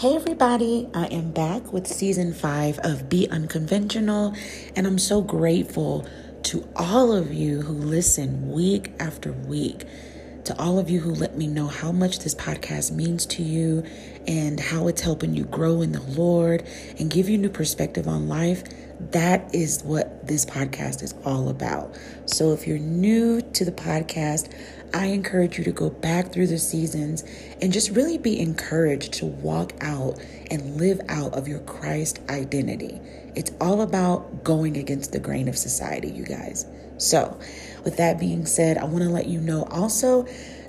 Hey, everybody, I am back with season five of Be Unconventional, and I'm so grateful to all of you who listen week after week, to all of you who let me know how much this podcast means to you and how it's helping you grow in the Lord and give you new perspective on life. That is what this podcast is all about. So if you're new to the podcast, I encourage you to go back through the seasons and just really be encouraged to walk out and live out of your Christ identity. It's all about going against the grain of society, you guys. So, with that being said, I want to let you know also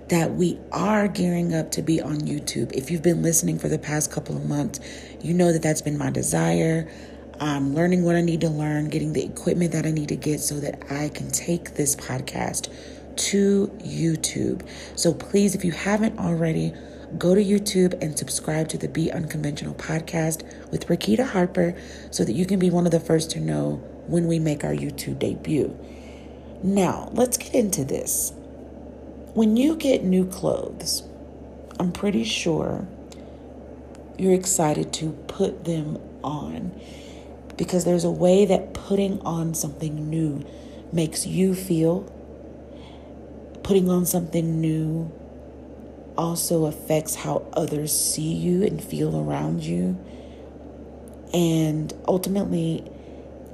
that we are gearing up to be on YouTube. If you've been listening for the past couple of months, you know that that's been my desire. I'm learning what I need to learn, getting the equipment that I need to get so that I can take this podcast to YouTube. So please, if you haven't already, go to YouTube and subscribe to the Be Unconventional podcast with Raquita Harper so that you can be one of the first to know when we make our YouTube debut. Now, let's get into this. When you get new clothes, I'm pretty sure you're excited to put them on because there's a way that putting on something new makes you feel putting on something new also affects how others see you and feel around you. And ultimately,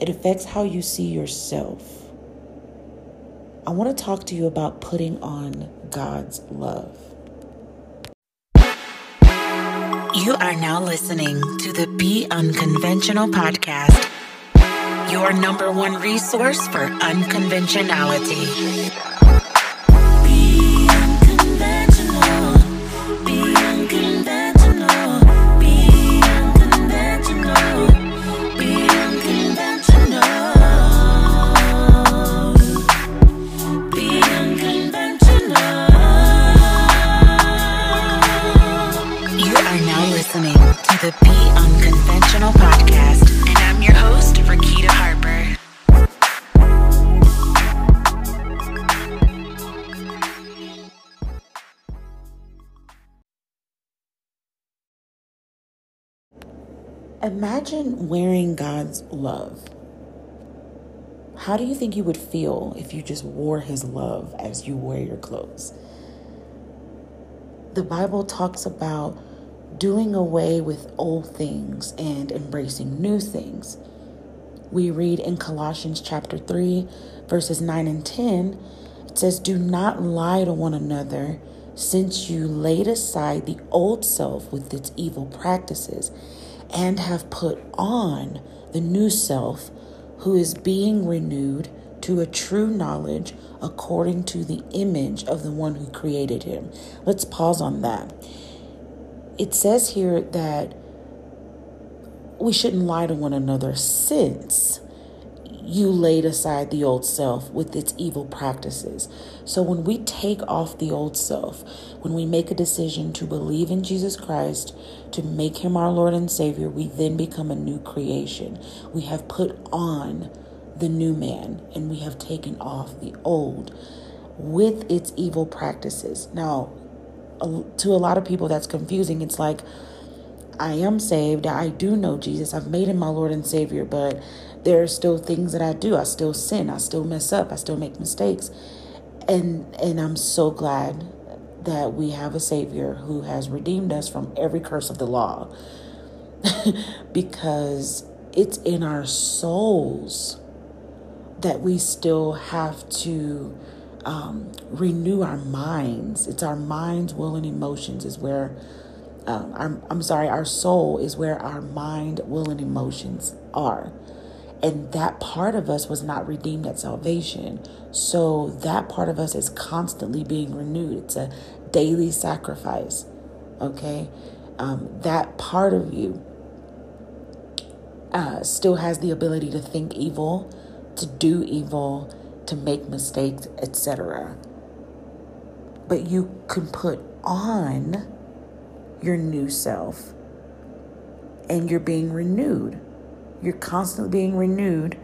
it affects how you see yourself. I want to talk to you about putting on God's love. You are now listening to the Be Unconventional podcast, your number one resource for unconventionality. Imagine wearing God's love. How do you think you would feel if you just wore His love as you wear your clothes? The Bible talks about doing away with old things and embracing new things. We read in Colossians chapter 3, verses 9 and 10, it says, Do not lie to one another, since you laid aside the old self with its evil practices, and have put on the new self, who is being renewed to a true knowledge according to the image of the one who created him. Let's pause on that it says here that we shouldn't lie to one another since you laid aside the old self with its evil practices. So when we take off the old self, when we make a decision to believe in Jesus Christ, to make him our Lord and Savior, we then become a new creation. We have put on the new man and we have taken off the old with its evil practices. Now, to a lot of people that's confusing. It's like I am saved. I do know Jesus. I've made him my Lord and Savior, but there are still things that I do. I still sin. I still mess up. I still make mistakes. And and I'm so glad that we have a savior who has redeemed us from every curse of the law. because it's in our souls that we still have to um, renew our minds. It's our minds, will, and emotions is where, um, our, I'm sorry, our soul is where our mind, will, and emotions are. And that part of us was not redeemed at salvation. So that part of us is constantly being renewed. It's a daily sacrifice. Okay? Um, that part of you uh, still has the ability to think evil, to do evil, to make mistakes, etc. But you can put on your new self and you're being renewed. You're constantly being renewed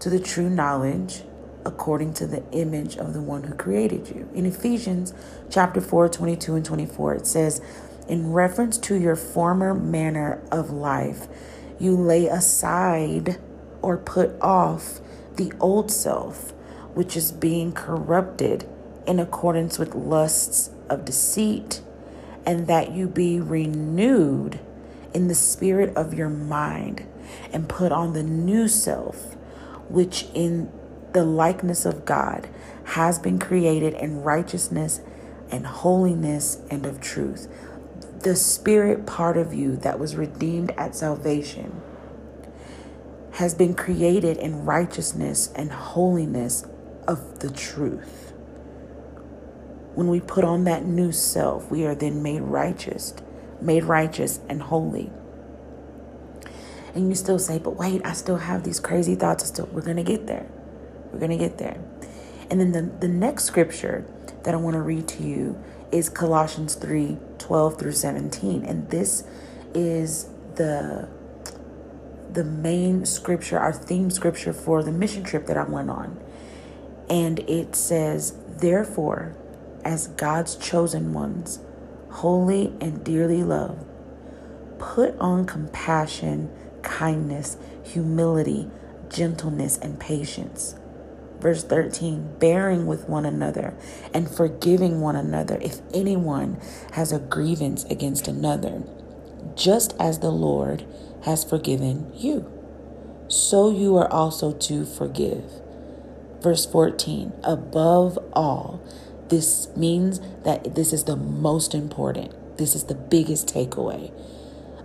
to the true knowledge according to the image of the one who created you. In Ephesians chapter 4, 22 and 24, it says, in reference to your former manner of life, you lay aside or put off the old self, which is being corrupted in accordance with lusts of deceit, and that you be renewed in the spirit of your mind and put on the new self, which in the likeness of God has been created in righteousness and holiness and of truth. The spirit part of you that was redeemed at salvation has been created in righteousness and holiness of the truth. When we put on that new self, we are then made righteous, made righteous and holy. And you still say, but wait, I still have these crazy thoughts. I Still, we're going to get there. We're going to get there. And then the, the next scripture that I want to read to you is Colossians 3 12 through 17. And this is the the main scripture, our theme scripture for the mission trip that I went on. And it says, Therefore, as God's chosen ones, holy and dearly loved. Put on compassion, kindness, humility, gentleness, and patience. Verse 13, bearing with one another and forgiving one another if anyone has a grievance against another, just as the Lord has forgiven you. So you are also to forgive. Verse 14, above all, this means that this is the most important. This is the biggest takeaway.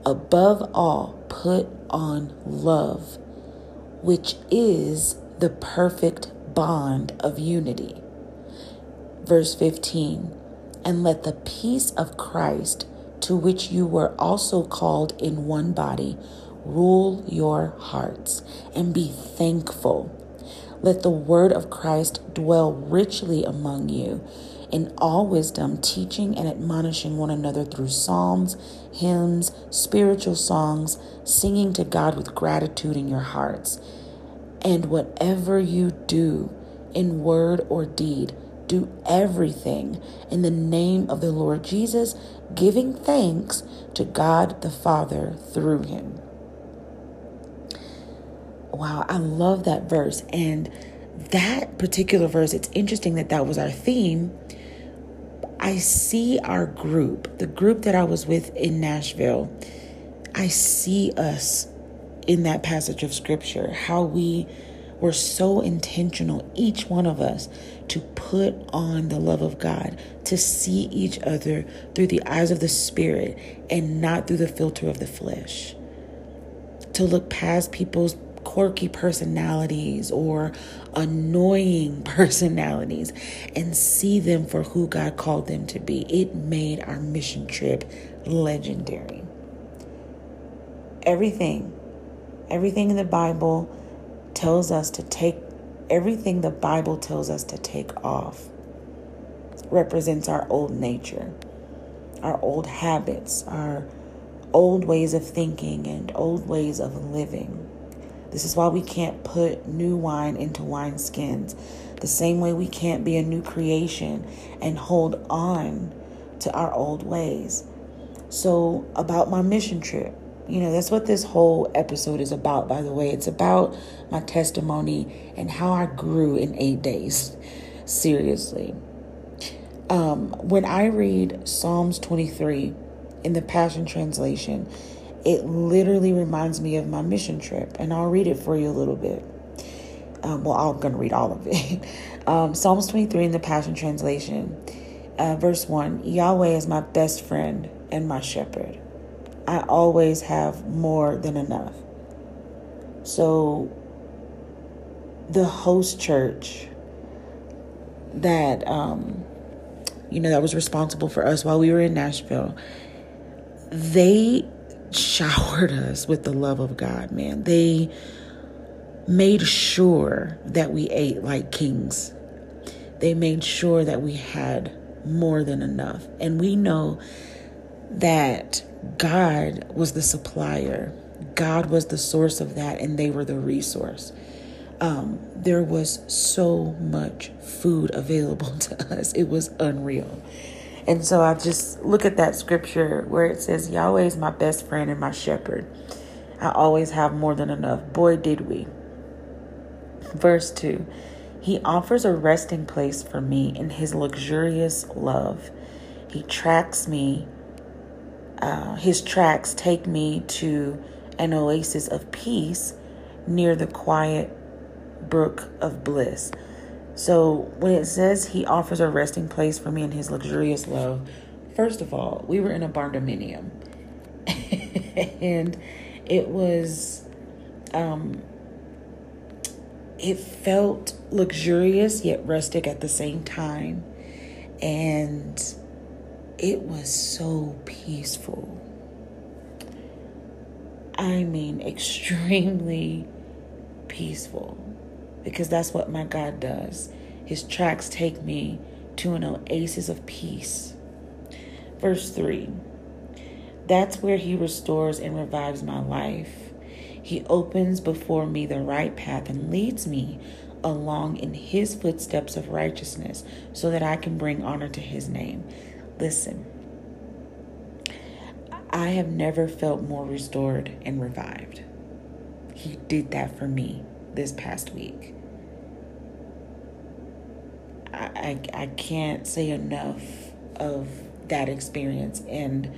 Above all, put on love, which is the perfect bond of unity. Verse 15, and let the peace of Christ, to which you were also called in one body, rule your hearts and be thankful. Let the word of Christ dwell richly among you in all wisdom, teaching and admonishing one another through psalms, hymns, spiritual songs, singing to God with gratitude in your hearts. And whatever you do in word or deed, do everything in the name of the Lord Jesus, giving thanks to God the Father through him. Wow, I love that verse. And that particular verse, it's interesting that that was our theme. I see our group, the group that I was with in Nashville, I see us in that passage of scripture, how we were so intentional, each one of us, to put on the love of God, to see each other through the eyes of the Spirit and not through the filter of the flesh, to look past people's quirky personalities or annoying personalities and see them for who God called them to be. It made our mission trip legendary. Everything, everything in the Bible tells us to take, everything the Bible tells us to take off represents our old nature, our old habits, our old ways of thinking, and old ways of living. This is why we can't put new wine into wineskins. The same way we can't be a new creation and hold on to our old ways. So, about my mission trip, you know, that's what this whole episode is about, by the way. It's about my testimony and how I grew in eight days. Seriously. Um, when I read Psalms 23 in the Passion Translation, it literally reminds me of my mission trip, and I'll read it for you a little bit. Um, well, I'm going to read all of it. Um, Psalms 23 in the Passion Translation, uh, verse 1 Yahweh is my best friend and my shepherd. I always have more than enough. So, the host church that, um, you know, that was responsible for us while we were in Nashville, they showered us with the love of God, man. They made sure that we ate like kings. They made sure that we had more than enough. And we know that God was the supplier, God was the source of that, and they were the resource. Um, there was so much food available to us, it was unreal. And so I just look at that scripture where it says, Yahweh is my best friend and my shepherd. I always have more than enough. Boy, did we. Verse 2 He offers a resting place for me in his luxurious love. He tracks me, uh, his tracks take me to an oasis of peace near the quiet brook of bliss. So when it says he offers a resting place for me in his luxurious love, first of all, we were in a barndominium. and it was um it felt luxurious yet rustic at the same time. And it was so peaceful. I mean extremely peaceful because that's what my god does his tracks take me to an oasis of peace verse 3 that's where He restores and revives my life. He opens before me the right path and leads me along in His footsteps of righteousness so that I can bring honor to His name. Listen, I have never felt more restored and revived. He did that for me this past week. I, I, I can't say enough of that experience and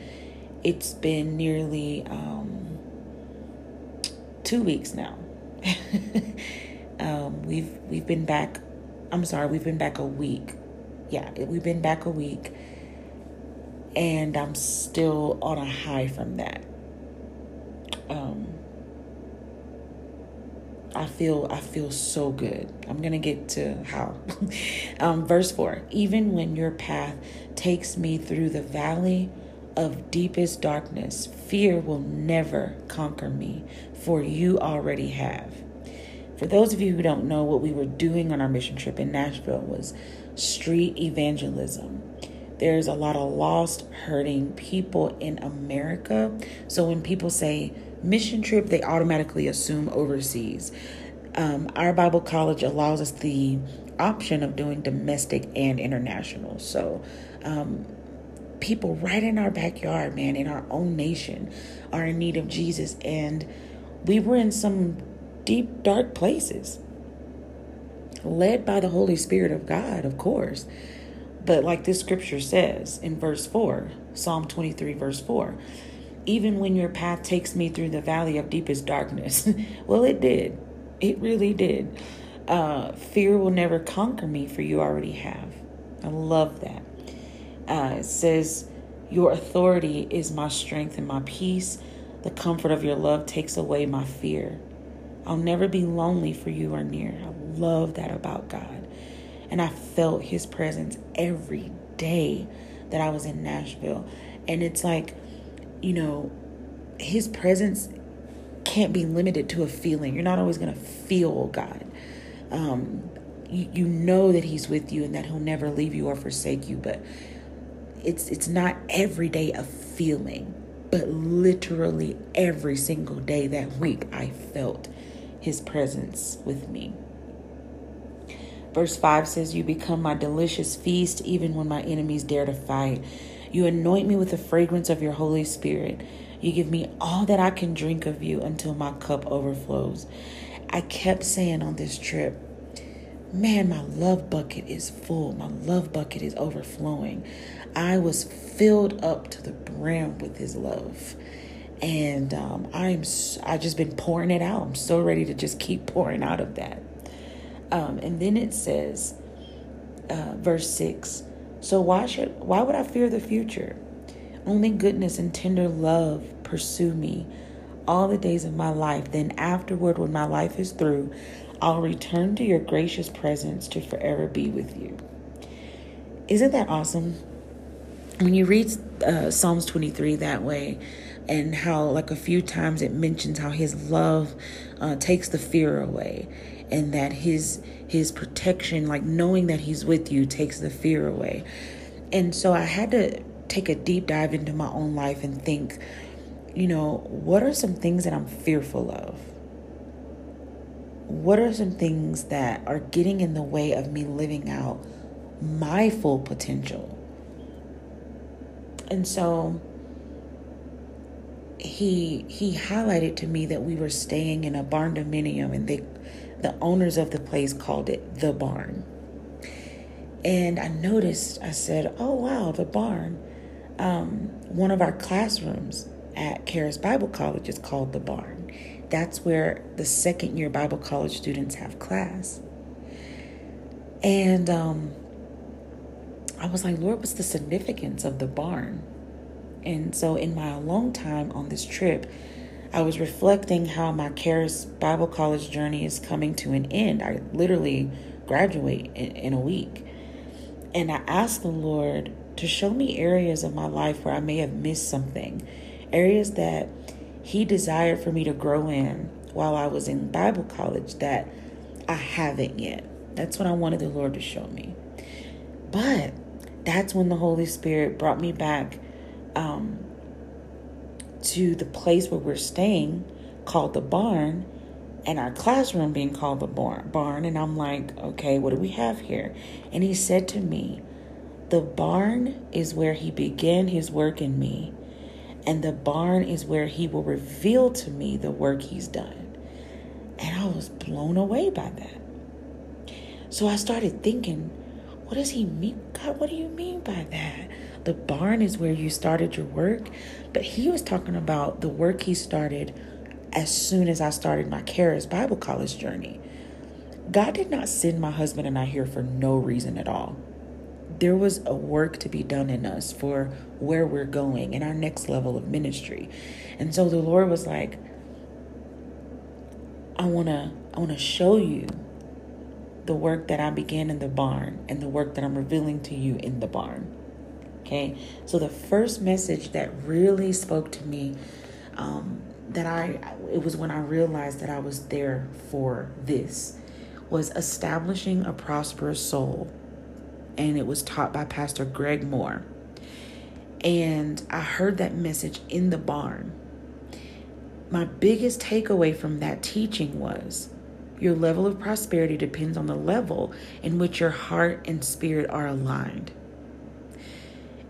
it's been nearly um, two weeks now. um, we've we've been back. I'm sorry, we've been back a week. Yeah, we've been back a week, and I'm still on a high from that. Um, I feel I feel so good. I'm gonna get to how. um, verse four. Even when your path takes me through the valley of deepest darkness, fear will never conquer me, for you already have. For those of you who don't know, what we were doing on our mission trip in Nashville was street evangelism. There's a lot of lost, hurting people in America. So when people say mission trip, they automatically assume overseas. Um, our Bible college allows us the option of doing domestic and international. So um, people right in our backyard, man, in our own nation, are in need of Jesus. And we were in some deep, dark places, led by the Holy Spirit of God, of course. But like this scripture says in verse 4, Psalm 23, verse 4, even when your path takes me through the valley of deepest darkness, well, it did. It really did. Uh, fear will never conquer me, for you already have. I love that uh, it says, Your authority is my strength and my peace. The comfort of your love takes away my fear. I'll never be lonely for you are near. I love that about God. And I felt his presence every day that I was in Nashville. And it's like, you know, his presence can't be limited to a feeling. You're not always going to feel God. Um, you, you know that he's with you and that he'll never leave you or forsake you, but it's it's not every day a feeling, but literally every single day that week I felt his presence with me. Verse 5 says, You become my delicious feast even when my enemies dare to fight. You anoint me with the fragrance of your Holy Spirit. You give me all that I can drink of you until my cup overflows. I kept saying on this trip, Man, my love bucket is full. My love bucket is overflowing. I was filled up to the brim with his love. And um, I'm I just been pouring it out. I'm so ready to just keep pouring out of that. Um, and then it says, uh, verse six. So why should why would I fear the future? Only goodness and tender love pursue me all the days of my life. Then afterward, when my life is through, I'll return to your gracious presence to forever be with you. Isn't that awesome? when you read uh, Psalms 23 that way, and how, like, a few times it mentions how his love uh, takes the fear away, and that his his protection, like knowing that he's with you, takes the fear away. And so I had to take a deep dive into my own life and think, you know, what are some things that I'm fearful of? What are some things that are getting in the way of me living out my full potential? And so he he highlighted to me that we were staying in a barn dominium and they the owners of the place called it the barn. And I noticed, I said, oh wow, the barn. Um, one of our classrooms at Charis Bible College is called the barn. That's where the second year Bible college students have class. And um, I was like, Lord, what's the significance of the barn? And so, in my long time on this trip, I was reflecting how my Charis Bible College journey is coming to an end. I literally graduate in, in a week. And I asked the Lord to show me areas of my life where I may have missed something, areas that He desired for me to grow in while I was in Bible college that I haven't yet. That's what I wanted the Lord to show me. But that's when the Holy Spirit brought me back um, to the place where we're staying called the barn and our classroom being called the barn barn and I'm like okay what do we have here and he said to me the barn is where he began his work in me and the barn is where he will reveal to me the work he's done and I was blown away by that so I started thinking what does he mean? God, what do you mean by that? The barn is where you started your work. But he was talking about the work he started as soon as I started my Charis Bible College journey. God did not send my husband and I here for no reason at all. There was a work to be done in us for where we're going and our next level of ministry. And so the Lord was like, I want to I want to show you the work that I began in the barn and the work that I'm revealing to you in the barn. Okay, so the first message that really spoke to me, um, that I, it was when I realized that I was there for this, was establishing a prosperous soul. And it was taught by Pastor Greg Mohr. And I heard that message in the barn. My biggest takeaway from that teaching was your level of prosperity depends on the level in which your heart and spirit are aligned.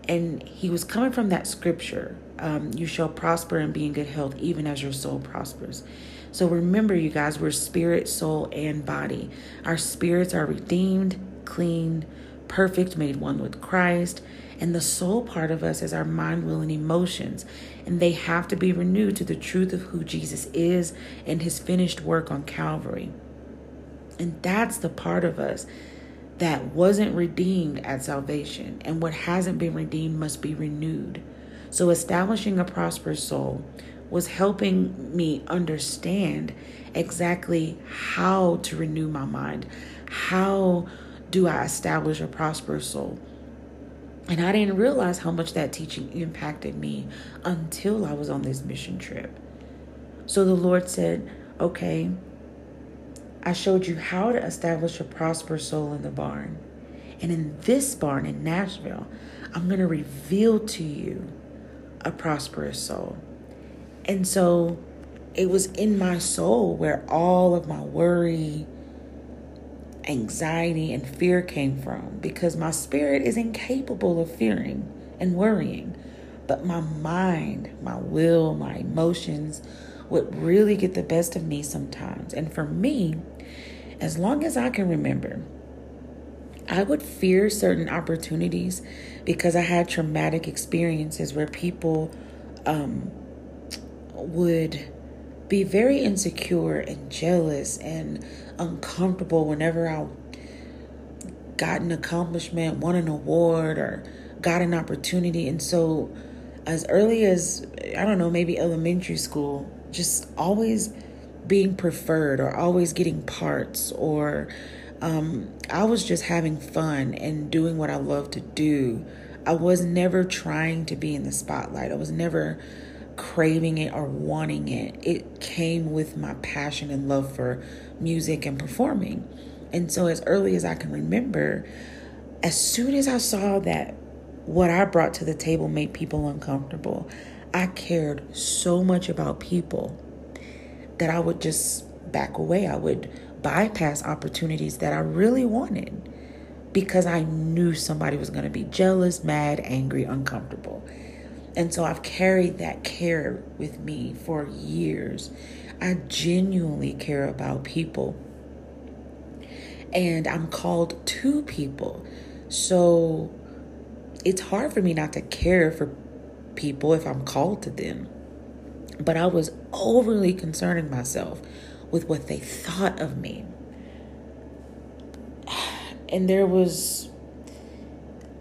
And he was coming from that scripture um, you shall prosper and be in good health, even as your soul prospers. So remember, you guys, we're spirit, soul, and body. Our spirits are redeemed, cleaned, perfect, made one with Christ. And the soul part of us is our mind, will, and emotions. And they have to be renewed to the truth of who Jesus is and his finished work on Calvary. And that's the part of us that wasn't redeemed at salvation. And what hasn't been redeemed must be renewed. So, establishing a prosperous soul was helping me understand exactly how to renew my mind. How do I establish a prosperous soul? And I didn't realize how much that teaching impacted me until I was on this mission trip. So the Lord said, okay, I showed you how to establish a prosperous soul in the barn. And in this barn in Nashville, I'm going to reveal to you a prosperous soul. And so it was in my soul where all of my worry, anxiety, and fear came from because my spirit is incapable of fearing and worrying. But my mind, my will, my emotions would really get the best of me sometimes. And for me, as long as I can remember, I would fear certain opportunities because I had traumatic experiences where people um, would be very insecure and jealous and uncomfortable whenever I got an accomplishment, won an award, or got an opportunity. And so, as early as, I don't know, maybe elementary school, just always being preferred or always getting parts or um, I was just having fun and doing what I love to do. I was never trying to be in the spotlight. I was never craving it or wanting it. It came with my passion and love for music and performing. And so, as early as I can remember, as soon as I saw that what I brought to the table made people uncomfortable, I cared so much about people that I would just back away. I would bypass opportunities that I really wanted because I knew somebody was going to be jealous, mad, angry, uncomfortable. And so I've carried that care with me for years. I genuinely care about people. And I'm called to people. So it's hard for me not to care for people if I'm called to them. But I was overly concerning myself with what they thought of me. And there was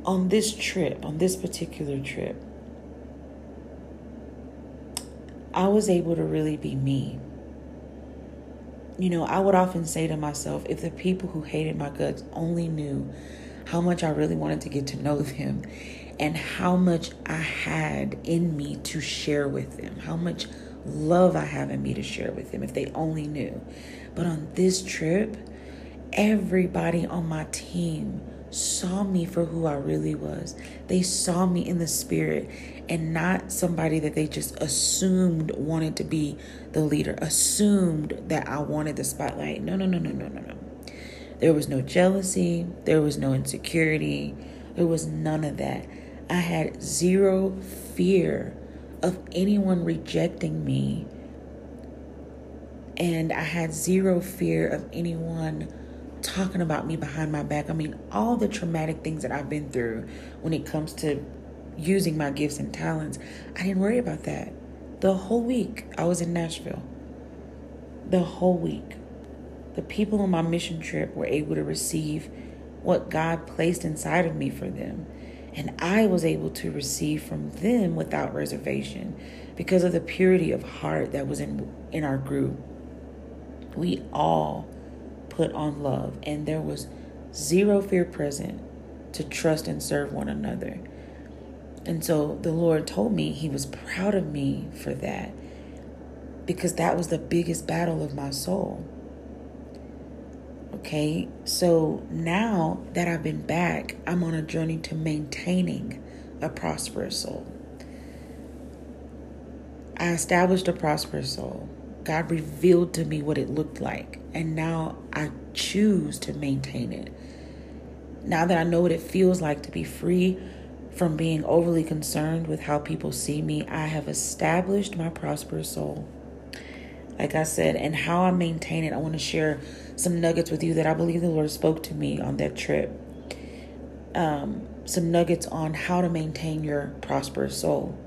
on this trip, on this particular trip, I was able to really be me. You know, I would often say to myself, if the people who hated my guts only knew how much I really wanted to get to know them and how much I had in me to share with them, how much love I have in me to share with them, if they only knew. But on this trip, everybody on my team saw me for who I really was. They saw me in the spirit and not somebody that they just assumed wanted to be the leader, assumed that I wanted the spotlight. No, no, no, no, no, no, no. There was no jealousy, there was no insecurity, there was none of that. I had zero fear of anyone rejecting me, and I had zero fear of anyone talking about me behind my back. I mean, all the traumatic things that I've been through when it comes to using my gifts and talents, I didn't worry about that. The whole week I was in Nashville. The whole week. The people on my mission trip were able to receive what God placed inside of me for them. And I was able to receive from them without reservation because of the purity of heart that was in in our group. We all put on love, and there was zero fear present to trust and serve one another. And so the Lord told me He was proud of me for that because that was the biggest battle of my soul. Okay, so now that I've been back, I'm on a journey to maintaining a prosperous soul. I established a prosperous soul. God revealed to me what it looked like, and now I choose to maintain it. Now that I know what it feels like to be free from being overly concerned with how people see me, I have established my prosperous soul. Like I said, and how I maintain it, I want to share some nuggets with you that I believe the Lord spoke to me on that trip. Um, some nuggets on how to maintain your prosperous soul.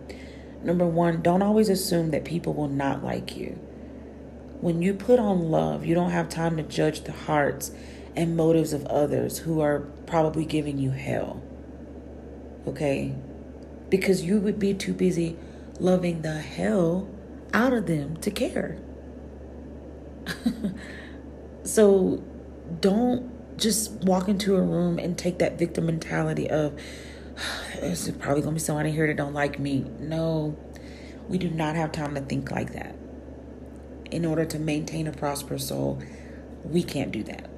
Number one, don't always assume that people will not like you. When you put on love, you don't have time to judge the hearts and motives of others who are probably giving you hell. Okay? Because you would be too busy loving the hell out of them to care. so don't just walk into a room and take that victim mentality of there's probably gonna be somebody here that don't like me. No, we do not have time to think like that in order to maintain a prosperous soul, we can't do that.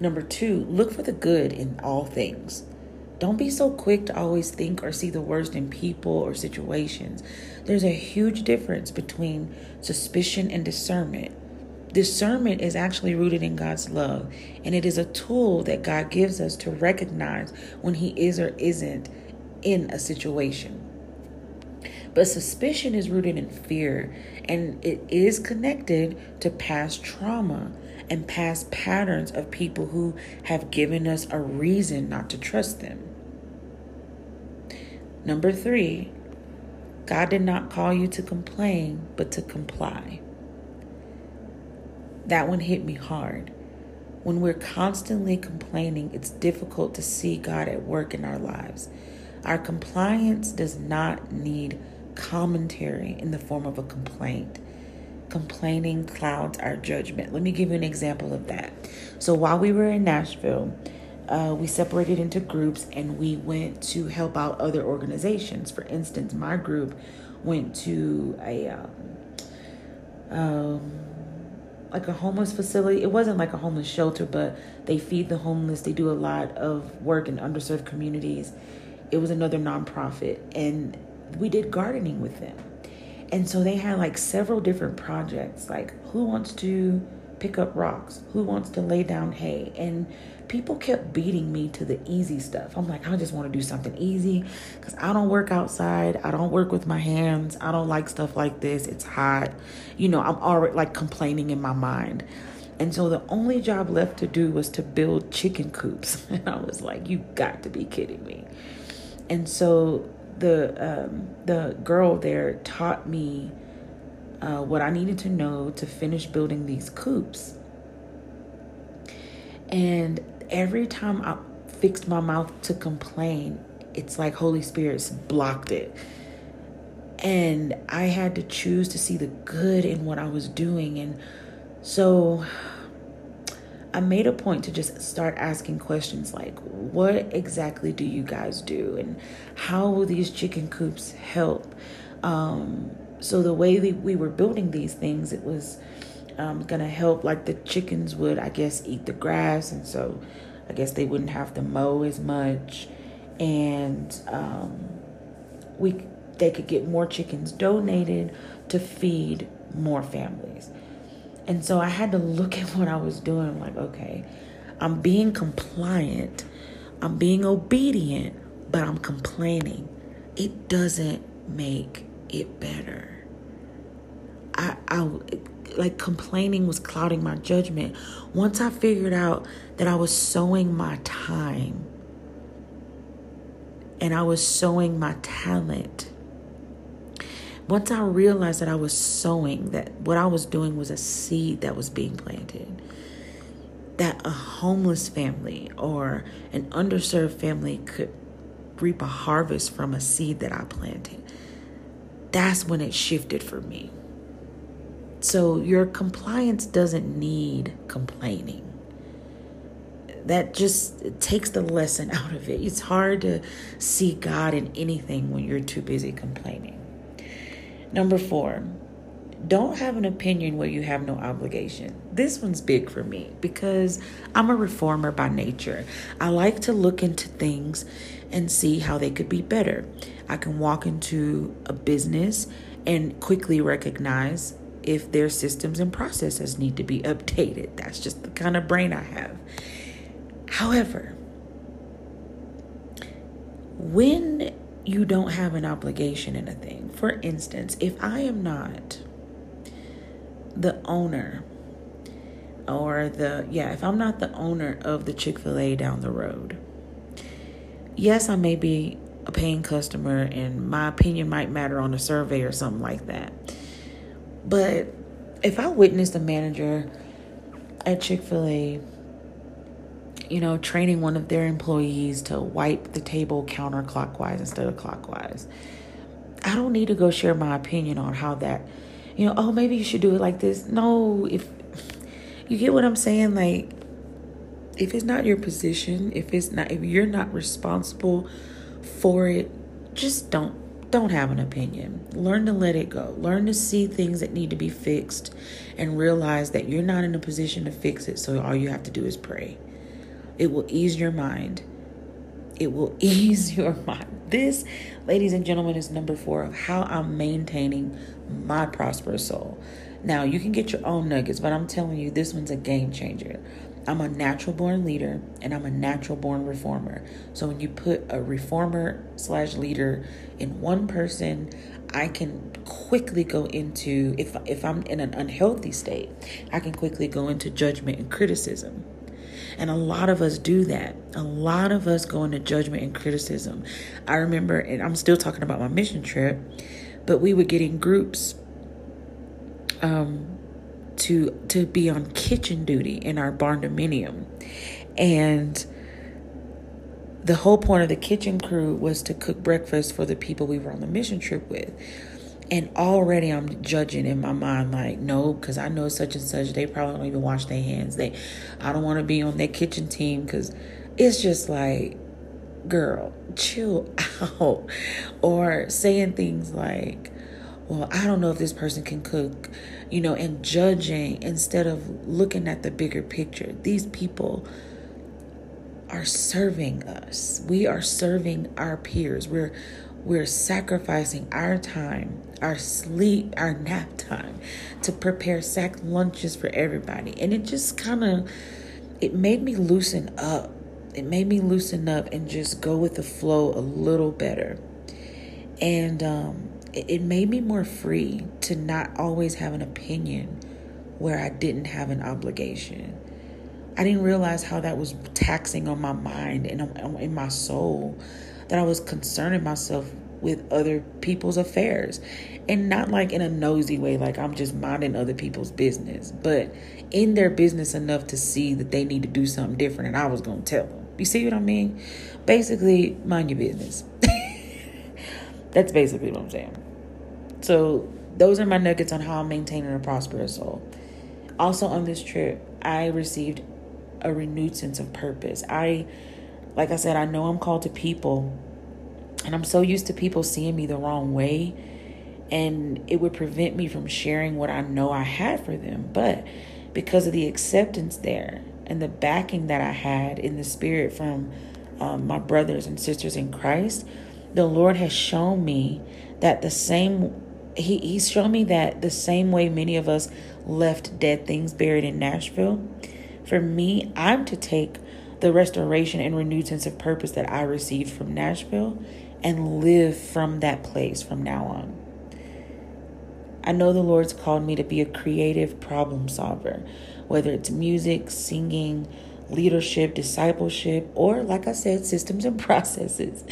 Number two, look for the good in all things. Don't be so quick to always think or see the worst in people or situations. There's a huge difference between suspicion and discernment. Discernment is actually rooted in God's love, and it is a tool that God gives us to recognize when He is or isn't in a situation. But suspicion is rooted in fear and it is connected to past trauma and past patterns of people who have given us a reason not to trust them. Number three, God did not call you to complain, but to comply. That one hit me hard. When we're constantly complaining, it's difficult to see God at work in our lives. Our compliance does not need commentary in the form of a complaint. Complaining clouds our judgment. Let me give you an example of that. So while we were in Nashville, uh, we separated into groups and we went to help out other organizations. For instance, my group went to a um, um, like a homeless facility. It wasn't like a homeless shelter, but they feed the homeless. They do a lot of work in underserved communities. It was another nonprofit, and we did gardening with them. And so they had like several different projects like who wants to pick up rocks, who wants to lay down hay, and people kept beating me to the easy stuff. I'm like, I just want to do something easy because I don't work outside. I don't work with my hands. I don't like stuff like this. It's hot. You know, I'm already like complaining in my mind. And so the only job left to do was to build chicken coops. And I was like, you got to be kidding me. And so the um, the girl there taught me uh, what I needed to know to finish building these coops. And every time I fixed my mouth to complain, it's like Holy Spirit's blocked it. And I had to choose to see the good in what I was doing. And so I made a point to just start asking questions like, what exactly do you guys do? And how will these chicken coops help? Um, so the way we, we were building these things, it was um, gonna help. Like the chickens would, I guess, eat the grass, and so I guess they wouldn't have to mow as much, and um, we they could get more chickens donated to feed more families. And so I had to look at what I was doing. I'm like, okay, I'm being compliant, I'm being obedient, but I'm complaining. It doesn't make it better. I, I like complaining was clouding my judgment. Once I figured out that I was sowing my time and I was sowing my talent. Once I realized that I was sowing, that what I was doing was a seed that was being planted, that a homeless family or an underserved family could reap a harvest from a seed that I planted, that's when it shifted for me. So your compliance doesn't need complaining. That just takes the lesson out of it. It's hard to see God in anything when you're too busy complaining. Number four, don't have an opinion where you have no obligation. This one's big for me because I'm a reformer by nature. I like to look into things and see how they could be better. I can walk into a business and quickly recognize if their systems and processes need to be updated. That's just the kind of brain I have. However, when you don't have an obligation in a thing, for instance, if I am not the owner or the, yeah, if I'm not the owner of the Chick fil A down the road, yes, I may be a paying customer and my opinion might matter on a survey or something like that. But if I witnessed a manager at Chick fil A, you know, training one of their employees to wipe the table counterclockwise instead of clockwise, I don't need to go share my opinion on how that, you know, oh, maybe you should do it like this. No, if you get what I'm saying, like, if it's not your position, if it's not, if you're not responsible for it, just don't don't have an opinion. Learn to let it go. Learn to see things that need to be fixed and realize that you're not in a position to fix it. So all you have to do is pray. It will ease your mind. It will ease your mind. This, ladies and gentlemen, is number four of how I'm maintaining my prosperous soul. Now, you can get your own nuggets, but I'm telling you, this one's a game changer. I'm a natural born leader and I'm a natural born reformer. So when you put a reformer slash leader in one person, I can quickly go into if if I'm in an unhealthy state, I can quickly go into judgment and criticism. And a lot of us do that. A lot of us go into judgment and criticism. I remember, and I'm still talking about my mission trip, but we were getting groups um, to to be on kitchen duty in our barn dominium and the whole point of the kitchen crew was to cook breakfast for the people we were on the mission trip with. And already i'm judging in my mind like no because i know such and such they probably don't even wash their hands. They i don't want to be on their kitchen team because it's just like girl chill out. Or saying things like well, I don't know if this person can cook, you know, and judging instead of looking at the bigger picture. These people are serving us. We are serving our peers. We're we're sacrificing our time, our sleep, our nap time to prepare sack lunches for everybody. And it just kind of it made me loosen up. It made me loosen up and just go with the flow a little better. And um, it, made me more free to not always have an opinion where I didn't have an obligation. I didn't realize how that was taxing on my mind and in my soul that I was concerning myself with other people's affairs and not like in a nosy way like I'm just minding other people's business but in their business enough to see that they need to do something different and I was going to tell them. You see what I mean? Basically, mind your business. That's basically what I'm saying. So, those are my nuggets on how I'm maintaining a prosperous soul. Also, on this trip, I received a renewed sense of purpose. I, like I said, I know I'm called to people, and I'm so used to people seeing me the wrong way, and it would prevent me from sharing what I know I had for them. But because of the acceptance there and the backing that I had in the spirit from um, my brothers and sisters in Christ, the Lord has shown me that the same he, he's shown me that the same way many of us left dead things buried in Nashville, for me, I'm to take the restoration and renewed sense of purpose that I received from Nashville and live from that place from now on. I know the Lord's called me to be a creative problem solver, whether it's music, singing, leadership, discipleship, or like I said, systems and processes.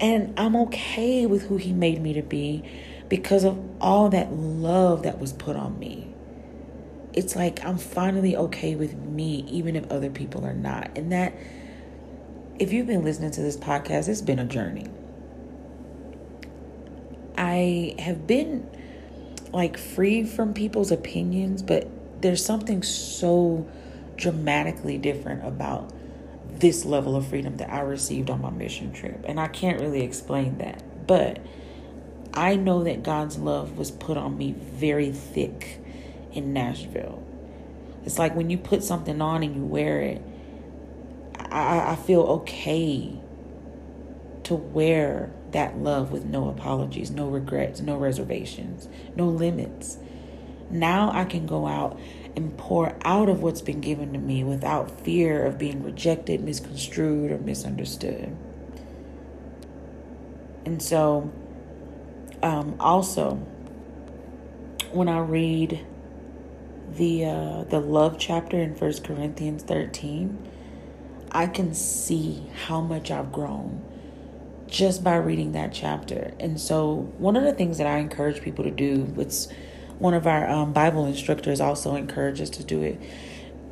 And I'm okay with who He made me to be because of all that love that was put on me. It's like I'm finally okay with me, even if other people are not. And that, if you've been listening to this podcast, it's been a journey. I have been like free from people's opinions, but there's something so dramatically different about this level of freedom that I received on my mission trip. And I can't really explain that. But I know that God's love was put on me very thick in Nashville. It's like when you put something on and you wear it, I, I feel okay to wear that love with no apologies, no regrets, no reservations, no limits. Now I can go out and pour out of what's been given to me without fear of being rejected, misconstrued, or misunderstood. And so, um, also, when I read the uh, the love chapter in First Corinthians thirteen, I can see how much I've grown just by reading that chapter. And so, one of the things that I encourage people to do, it's one of our um, Bible instructors also encourages to do it,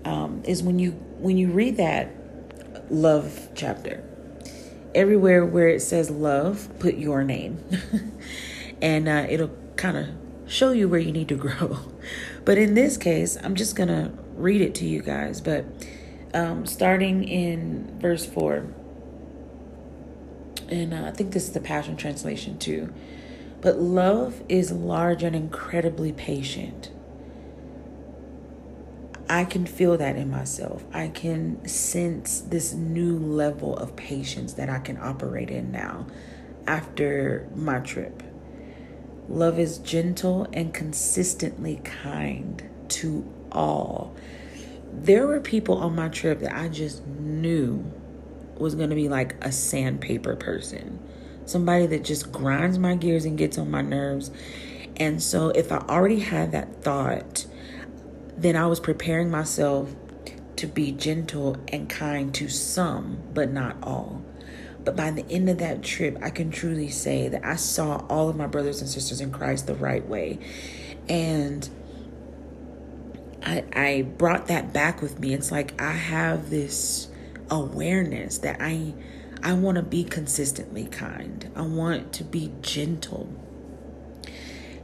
um, is when you when you read that love chapter, everywhere where it says love, put your name, and uh, it'll kind of show you where you need to grow. But in this case, I'm just gonna read it to you guys. But um, starting in verse four and uh, I think this is the Passion Translation too. But love is large and incredibly patient. I can feel that in myself. I can sense this new level of patience that I can operate in now after my trip. Love is gentle and consistently kind to all. There were people on my trip that I just knew was going to be like a sandpaper person, somebody that just grinds my gears and gets on my nerves. And so, if I already had that thought, then I was preparing myself to be gentle and kind to some, but not all. But by the end of that trip, I can truly say that I saw all of my brothers and sisters in Christ the right way. And I, I brought that back with me. It's like I have this awareness that I I want to be consistently kind. I want to be gentle.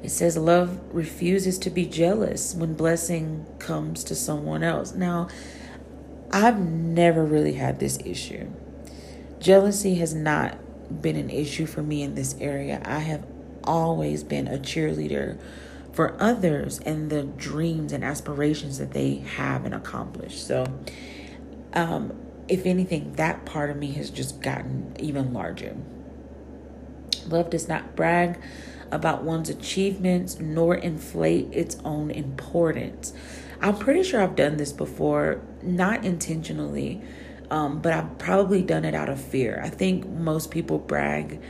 It says love refuses to be jealous when blessing comes to someone else. Now, I've never really had this issue. Jealousy has not been an issue for me in this area. I have always been a cheerleader for others and the dreams and aspirations that they have and accomplish. So, um, if anything, that part of me has just gotten even larger. Love does not brag about one's achievements nor inflate its own importance. I'm pretty sure I've done this before, not intentionally, um, but I've probably done it out of fear. I think most people brag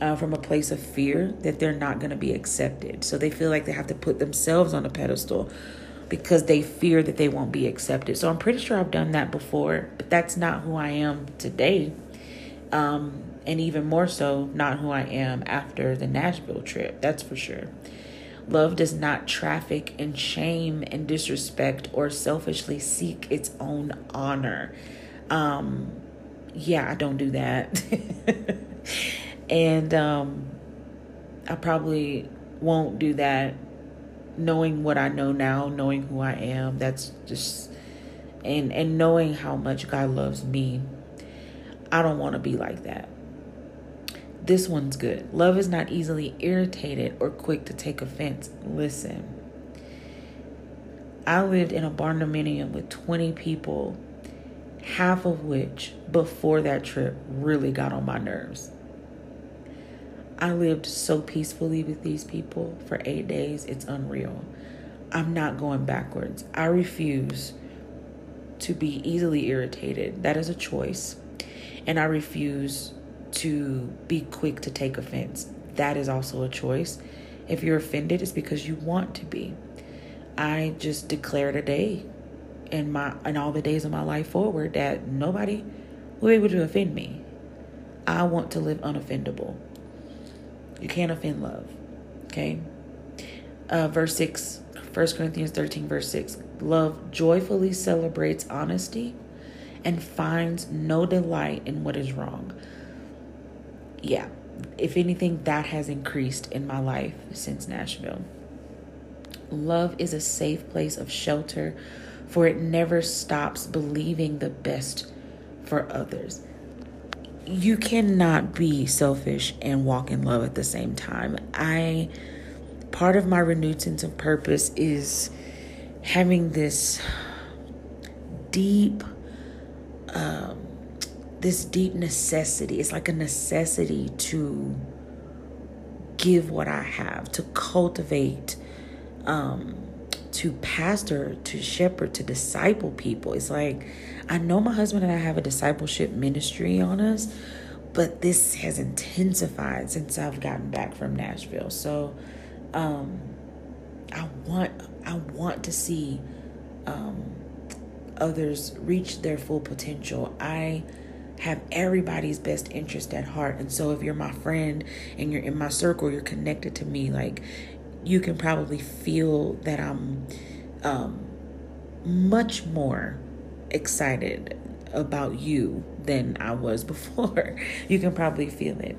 uh, from a place of fear that they're not going to be accepted. So they feel like they have to put themselves on a pedestal because they fear that they won't be accepted. So I'm pretty sure I've done that before, but that's not who I am today. Um, and even more so, not who I am after the Nashville trip. That's for sure. Love does not traffic in shame and disrespect or selfishly seek its own honor. Um, yeah, I don't do that. and um, I probably won't do that knowing what I know now, knowing who I am. That's just and and knowing how much God loves me. I don't want to be like that. This one's good. Love is not easily irritated or quick to take offense. Listen. I lived in a barndominium with 20 people, half of which before that trip really got on my nerves. I lived so peacefully with these people for eight days. It's unreal. I'm not going backwards. I refuse to be easily irritated. That is a choice. And I refuse to be quick to take offense. That is also a choice. If you're offended, it's because you want to be. I just declare today in my in all the days of my life forward that nobody will be able to offend me. I want to live unoffendable. You can't offend love. Okay? Uh, verse 6, 1 Corinthians 13, verse 6. Love joyfully celebrates honesty and finds no delight in what is wrong yeah, if anything, that has increased in my life since Nashville. Love is a safe place of shelter, for it never stops believing the best for others. You cannot be selfish and walk in love at the same time. I, part of my renewed sense of purpose is having this deep, um, this deep necessity. It's like a necessity to give what I have, to cultivate, um, to pastor, to shepherd, to disciple people. It's like I know my husband and I have a discipleship ministry on us, but this has intensified since I've gotten back from Nashville. So um, I want I want to see um, others reach their full potential. I have everybody's best interest at heart. And so if you're my friend and you're in my circle, you're connected to me, like you can probably feel that I'm um, much more excited about you than I was before. you can probably feel it.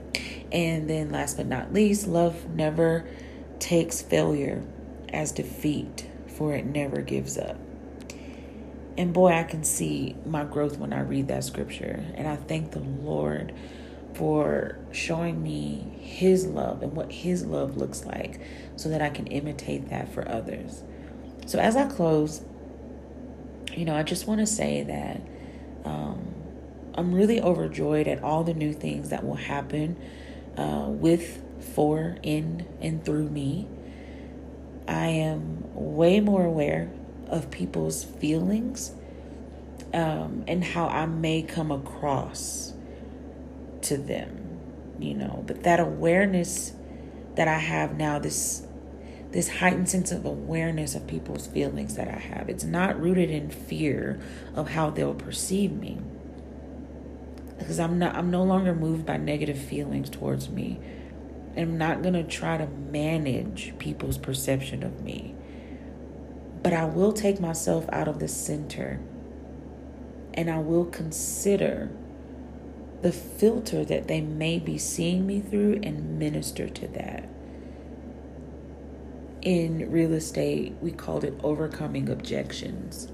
And then last but not least, love never takes failure as defeat, for it never gives up. And boy, I can see my growth when I read that scripture. And I thank the Lord for showing me His love and what His love looks like so that I can imitate that for others. So, as I close, you know, I just want to say that um, I'm really overjoyed at all the new things that will happen uh, with, for, in, and through me. I am way more aware of people's feelings um, and how I may come across to them, you know. But that awareness that I have now, this this heightened sense of awareness of people's feelings that I have, it's not rooted in fear of how they'll perceive me. Because I'm not I'm no longer moved by negative feelings towards me. And I'm not gonna try to manage people's perception of me. But I will take myself out of the center and I will consider the filter that they may be seeing me through and minister to that. In real estate, we called it overcoming objections.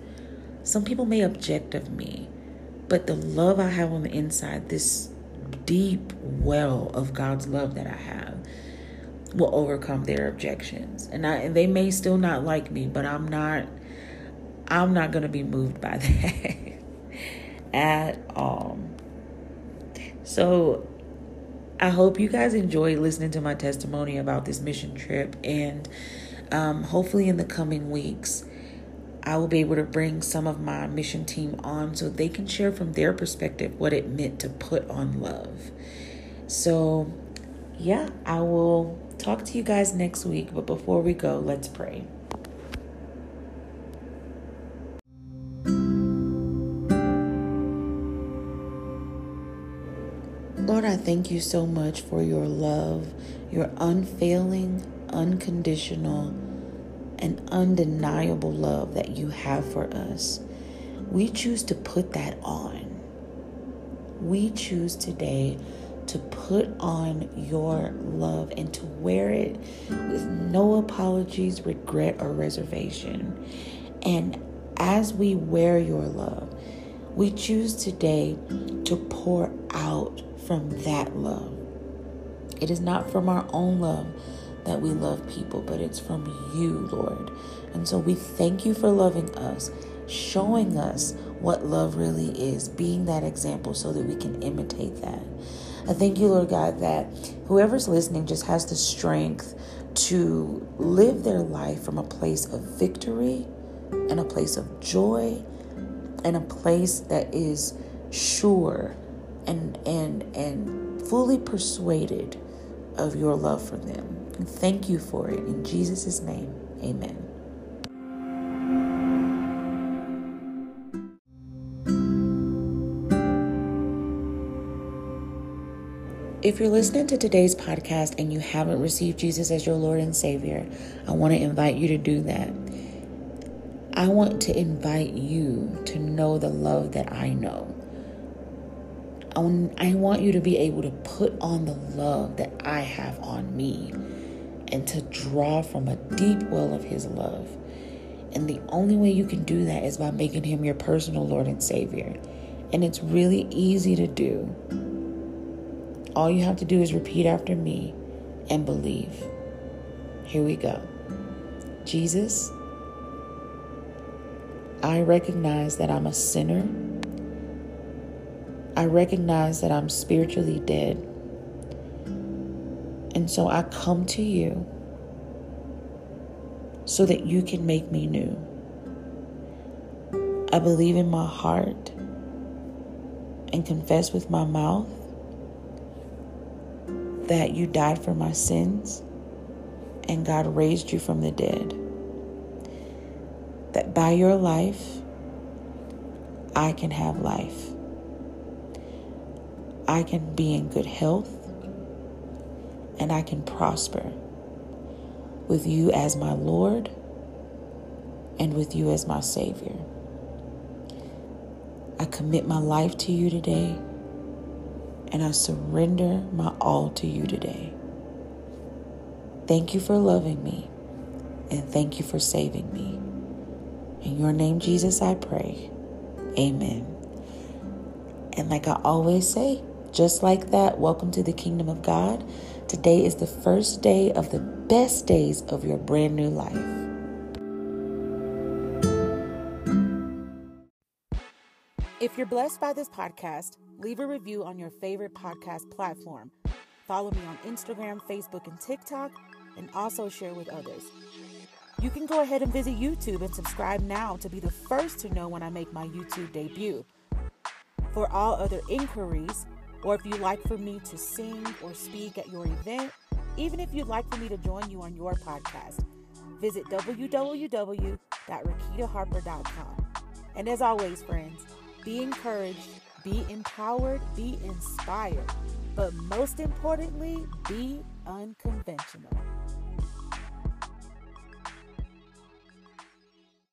Some people may object of me, but the love I have on the inside, this deep well of God's love that I have, will overcome their objections. And I and they may still not like me, but I'm not I'm not going to be moved by that at all. So I hope you guys enjoy listening to my testimony about this mission trip and um, hopefully in the coming weeks I will be able to bring some of my mission team on so they can share from their perspective what it meant to put on love. So, yeah, I will talk to you guys next week. But before we go, let's pray. Lord, I thank you so much for your love, your unfailing, unconditional, and undeniable love that you have for us. We choose to put that on. We choose today to put on your love and to wear it with no apologies, regret, or reservation. And as we wear your love, we choose today to pour out from that love. It is not from our own love that we love people, but it's from you, Lord. And so we thank you for loving us, showing us what love really is, being that example so that we can imitate that. I thank you, Lord God, that whoever's listening just has the strength to live their life from a place of victory and a place of joy and a place that is sure and and and fully persuaded of your love for them. And thank you for it. In Jesus' name, amen. If you're listening to today's podcast and you haven't received Jesus as your Lord and Savior, I want to invite you to do that. I want to invite you to know the love that I know. I want you to be able to put on the love that I have on me and to draw from a deep well of His love. And the only way you can do that is by making Him your personal Lord and Savior. And it's really easy to do. All you have to do is repeat after me and believe. Here we go. Jesus, I recognize that I'm a sinner I recognize that I'm spiritually dead. And so I come to you so that you can make me new. I believe in my heart and confess with my mouth that you died for my sins and God raised you from the dead. That by your life, I can have life. I can be in good health and I can prosper with you as my Lord and with you as my Savior. I commit my life to you today and I surrender my all to you today. Thank you for loving me and thank you for saving me. In your name, Jesus, I pray. Amen. And like I always say, just like that, welcome to the kingdom of God. Today is the first day of the best days of your brand new life. If you're blessed by this podcast, leave a review on your favorite podcast platform. Follow me on Instagram, Facebook, and TikTok, and also share with others. You can go ahead and visit YouTube and subscribe now to be the first to know when I make my YouTube debut. For all other inquiries, or if you'd like for me to sing or speak at your event, even if you'd like for me to join you on your podcast, visit www.raquitaharper.com. And as always, friends, be encouraged, be empowered, be inspired, but most importantly, be unconventional.